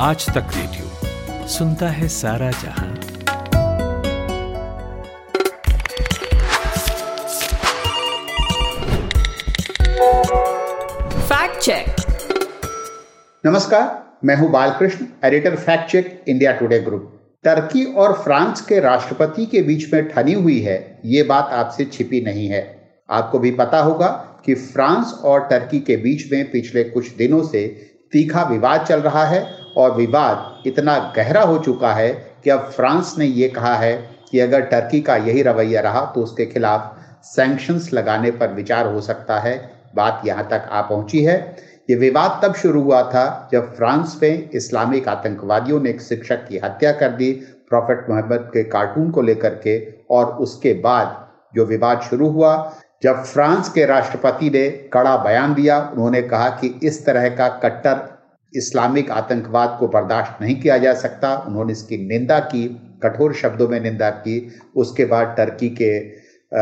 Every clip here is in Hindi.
आज तक रेडियो सुनता है सारा जहाँ। फैक्ट चेक नमस्कार मैं हूँ Balkrishna editor fact check India Today group Turkey और फ्रांस के राष्ट्रपति के बीच में ठनी हुई है ये बात आपसे छिपी नहीं है। आपको भी पता होगा कि फ्रांस और टर्की के बीच में पिछले कुछ दिनों से तीखा विवाद चल रहा है और विवाद इतना गहरा हो चुका है कि अब फ्रांस ने ये कहा है कि अगर टर्की का यही रवैया रहा तो उसके खिलाफ सैंक्शंस लगाने पर विचार हो सकता है। बात यहाँ तक आ पहुँची है। ये विवाद तब शुरू हुआ था जब फ्रांस में इस्लामिक आतंकवादियों ने एक शिक्षक की हत्या कर दी प्रॉफेट मोहम्मद के कार्टून को लेकर के, और उसके बाद जो विवाद शुरू हुआ, जब फ्रांस के राष्ट्रपति ने कड़ा बयान दिया, उन्होंने कहा कि इस तरह का कट्टर इस्लामिक आतंकवाद को बर्दाश्त नहीं किया जा सकता। उन्होंने इसकी निंदा की, कठोर शब्दों में निंदा की। उसके बाद टर्की के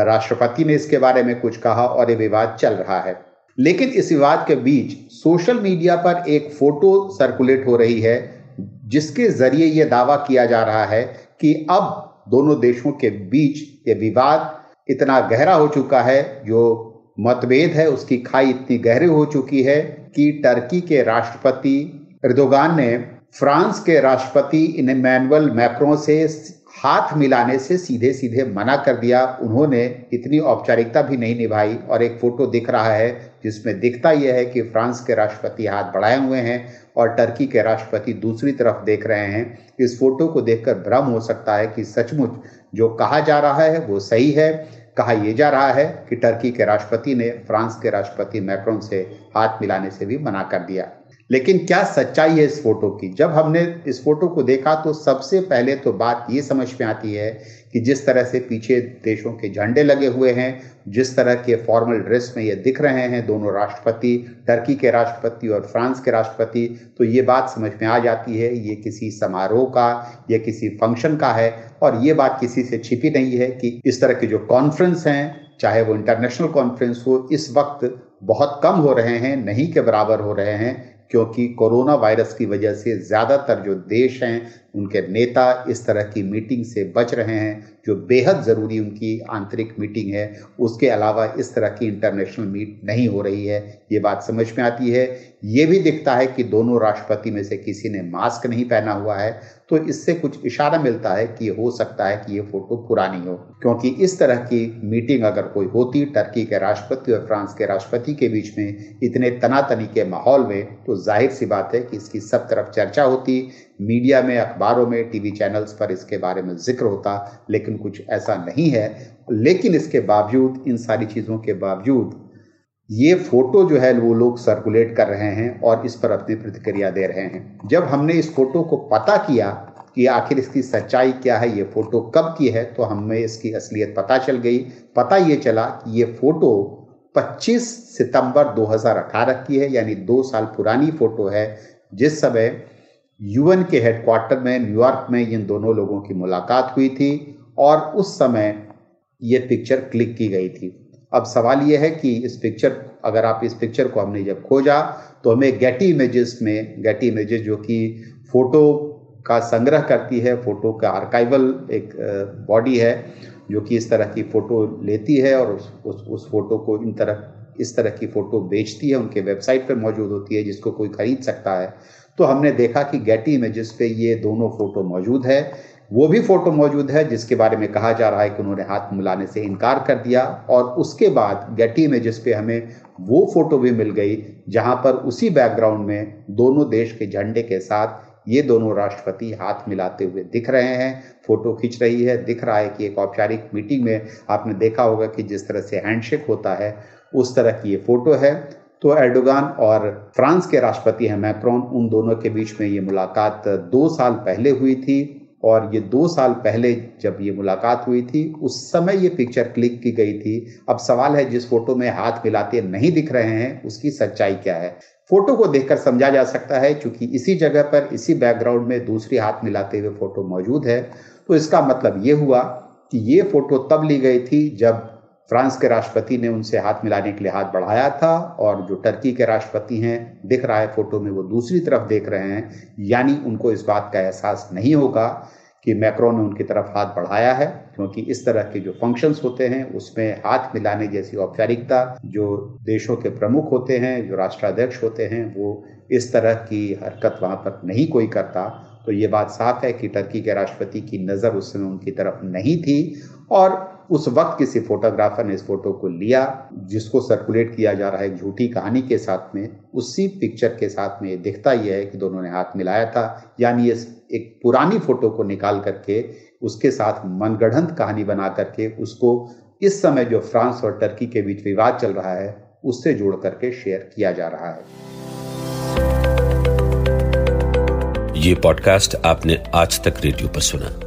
राष्ट्रपति ने इसके बारे में कुछ कहा और ये विवाद चल रहा है। लेकिन इस विवाद के बीच सोशल मीडिया पर एक फ़ोटो सर्कुलेट हो रही है, जिसके ज़रिए यह दावा किया जा रहा है कि अब दोनों देशों के बीच ये विवाद इतना गहरा हो चुका है, जो मतभेद है, उसकी खाई इतनी गहरी हो चुकी है कि टर्की के राष्ट्रपति एर्दोगान ने फ्रांस के राष्ट्रपति इनमैनुअल मैक्रो से हाथ मिलाने से सीधे सीधे मना कर दिया। उन्होंने इतनी औपचारिकता भी नहीं निभाई और एक फ़ोटो दिख रहा है, जिसमें दिखता यह है कि फ्रांस के राष्ट्रपति हाथ बढ़ाए हुए हैं और टर्की के राष्ट्रपति दूसरी तरफ़ देख रहे हैं। इस फ़ोटो को देखकर भ्रम हो सकता है कि सचमुच जो कहा जा रहा है वो सही है। कहा यह जा रहा है कि टर्की के राष्ट्रपति ने, फ्रांस के राष्ट्रपति मैक्रोन से हाथ मिलाने से भी मना कर दिया। लेकिन क्या सच्चाई है इस फ़ोटो की? जब हमने इस फ़ोटो को देखा तो सबसे पहले तो बात ये समझ में आती है कि जिस तरह से पीछे देशों के झंडे लगे हुए हैं, जिस तरह के फॉर्मल ड्रेस में ये दिख रहे हैं दोनों राष्ट्रपति टर्की के राष्ट्रपति और फ्रांस के राष्ट्रपति तो ये बात समझ में आ जाती है, ये किसी समारोह का, या किसी फ़ंक्शन का है और ये बात किसी से छिपी नहीं है कि इस तरह के जो कॉन्फ्रेंस हैं, चाहे वो इंटरनेशनल कॉन्फ्रेंस हो, इस वक्त बहुत कम हो रहे हैं, नहीं के बराबर हो रहे हैं क्योंकि कोरोना वायरस की वजह से ज़्यादातर जो देश हैं उनके नेता इस तरह की मीटिंग से बच रहे हैं, जो बेहद ज़रूरी उनकी आंतरिक मीटिंग है, उसके अलावा इस तरह की इंटरनेशनल मीट नहीं हो रही है। ये बात समझ में आती है। ये भी दिखता है कि दोनों राष्ट्रपति में से किसी ने मास्क नहीं पहना हुआ है। तो इससे कुछ इशारा मिलता है कि हो सकता है कि ये फ़ोटो पुरानी हो। क्योंकि इस तरह की मीटिंग अगर कोई होती टर्की के राष्ट्रपति और फ्रांस के राष्ट्रपति के बीच में इतने तनातनी के माहौल में तो ज़ाहिर सी बात है कि इसकी सब तरफ़ चर्चा होती। मीडिया में अखबारों में, टीवी चैनल्स पर इसके बारे में ज़िक्र होता, लेकिन कुछ ऐसा नहीं है। लेकिन इसके बावजूद, इन सारी चीज़ों के बावजूद, ये फ़ोटो जो है, वो लोग सर्कुलेट कर रहे हैं और इस पर अपनी प्रतिक्रिया दे रहे हैं। जब हमने इस फ़ोटो को पता किया कि आखिर इसकी सच्चाई क्या है, ये फ़ोटो कब की है तो हमें इसकी असलियत पता चल गई। पता ये चला कि ये फ़ोटो 25 सितंबर 2018 की है, यानी दो साल पुरानी फ़ोटो है। जिस समय यूएन के हेडक्वार्टर में न्यूयॉर्क में इन दोनों लोगों की मुलाकात हुई थी और उस समय ये पिक्चर क्लिक की गई थी। अब सवाल यह है कि इस पिक्चर अगर आप इस पिक्चर को हमने जब खोजा तो हमें गेटी इमेजेस में गेटी इमेजेस जो कि फ़ोटो का संग्रह करती है फ़ोटो का आर्काइवल एक बॉडी है जो कि इस तरह की फ़ोटो लेती है और उस उस, उस फ़ोटो को इन तरह इस तरह की फ़ोटो बेचती है उनके वेबसाइट पर मौजूद होती है जिसको कोई खरीद सकता है। तो हमने देखा कि गेटी इमेजेस पे ये दोनों फ़ोटो मौजूद है। वो भी फ़ोटो मौजूद है, जिसके बारे में कहा जा रहा है कि उन्होंने हाथ मिलाने से इनकार कर दिया और उसके बाद गेटी इमेजेस पे हमें वो फ़ोटो भी मिल गई, जहाँ पर उसी बैकग्राउंड में दोनों देश के झंडे के साथ ये दोनों राष्ट्रपति हाथ मिलाते हुए दिख रहे हैं। फ़ोटो खींच रही है, दिख रहा है कि एक औपचारिक मीटिंग में आपने देखा होगा कि जिस तरह से हैंडशेक होता है, उस तरह की ये फ़ोटो है। तो एर्डोगान और फ्रांस के राष्ट्रपति हैं मैक्रोन, उन दोनों के बीच में ये मुलाकात दो साल पहले हुई थी और ये दो साल पहले जब ये मुलाकात हुई थी, उस समय ये पिक्चर क्लिक की गई थी। अब सवाल है, जिस फ़ोटो में हाथ मिलाते नहीं दिख रहे हैं, उसकी सच्चाई क्या है? फ़ोटो को देखकर समझा जा सकता है क्योंकि इसी जगह पर, इसी बैकग्राउंड में दूसरी हाथ मिलाते हुए फ़ोटो मौजूद है। तो इसका मतलब ये हुआ कि ये फ़ोटो तब ली गई थी जब फ्रांस के राष्ट्रपति ने उनसे हाथ मिलाने के लिए हाथ बढ़ाया था और जो टर्की के राष्ट्रपति हैं, दिख रहा है फ़ोटो में वो दूसरी तरफ़ देख रहे हैं। यानी उनको इस बात का एहसास नहीं होगा कि मैक्रो ने उनकी तरफ़ हाथ बढ़ाया है, क्योंकि इस तरह के जो फ़ंक्शंस होते हैं, उसमें हाथ मिलाने जैसी औपचारिकता जो देशों के प्रमुख होते हैं, जो राष्ट्राध्यक्ष होते हैं, वो इस तरह की हरकत वहाँ पर नहीं कोई करता। तो ये बात साफ़ है कि टर्की के राष्ट्रपति की नज़र उस समय उनकी तरफ़ नहीं थी और उस वक्त किसी फोटोग्राफर ने इस फ़ोटो को लिया, जिसको सर्कुलेट किया जा रहा है झूठी कहानी के साथ में, उसी पिक्चर के साथ में दिखता यह है कि दोनों ने हाथ मिलाया था। यानी एक पुरानी फ़ोटो को निकाल करके, उसके साथ मनगढ़ंत कहानी बना करके, उसको इस समय जो फ्रांस और टर्की के बीच विवाद चल रहा है, उससे जोड़ करके शेयर किया जा रहा है। ये पॉडकास्ट आपने आज तक रेडियो पर सुना।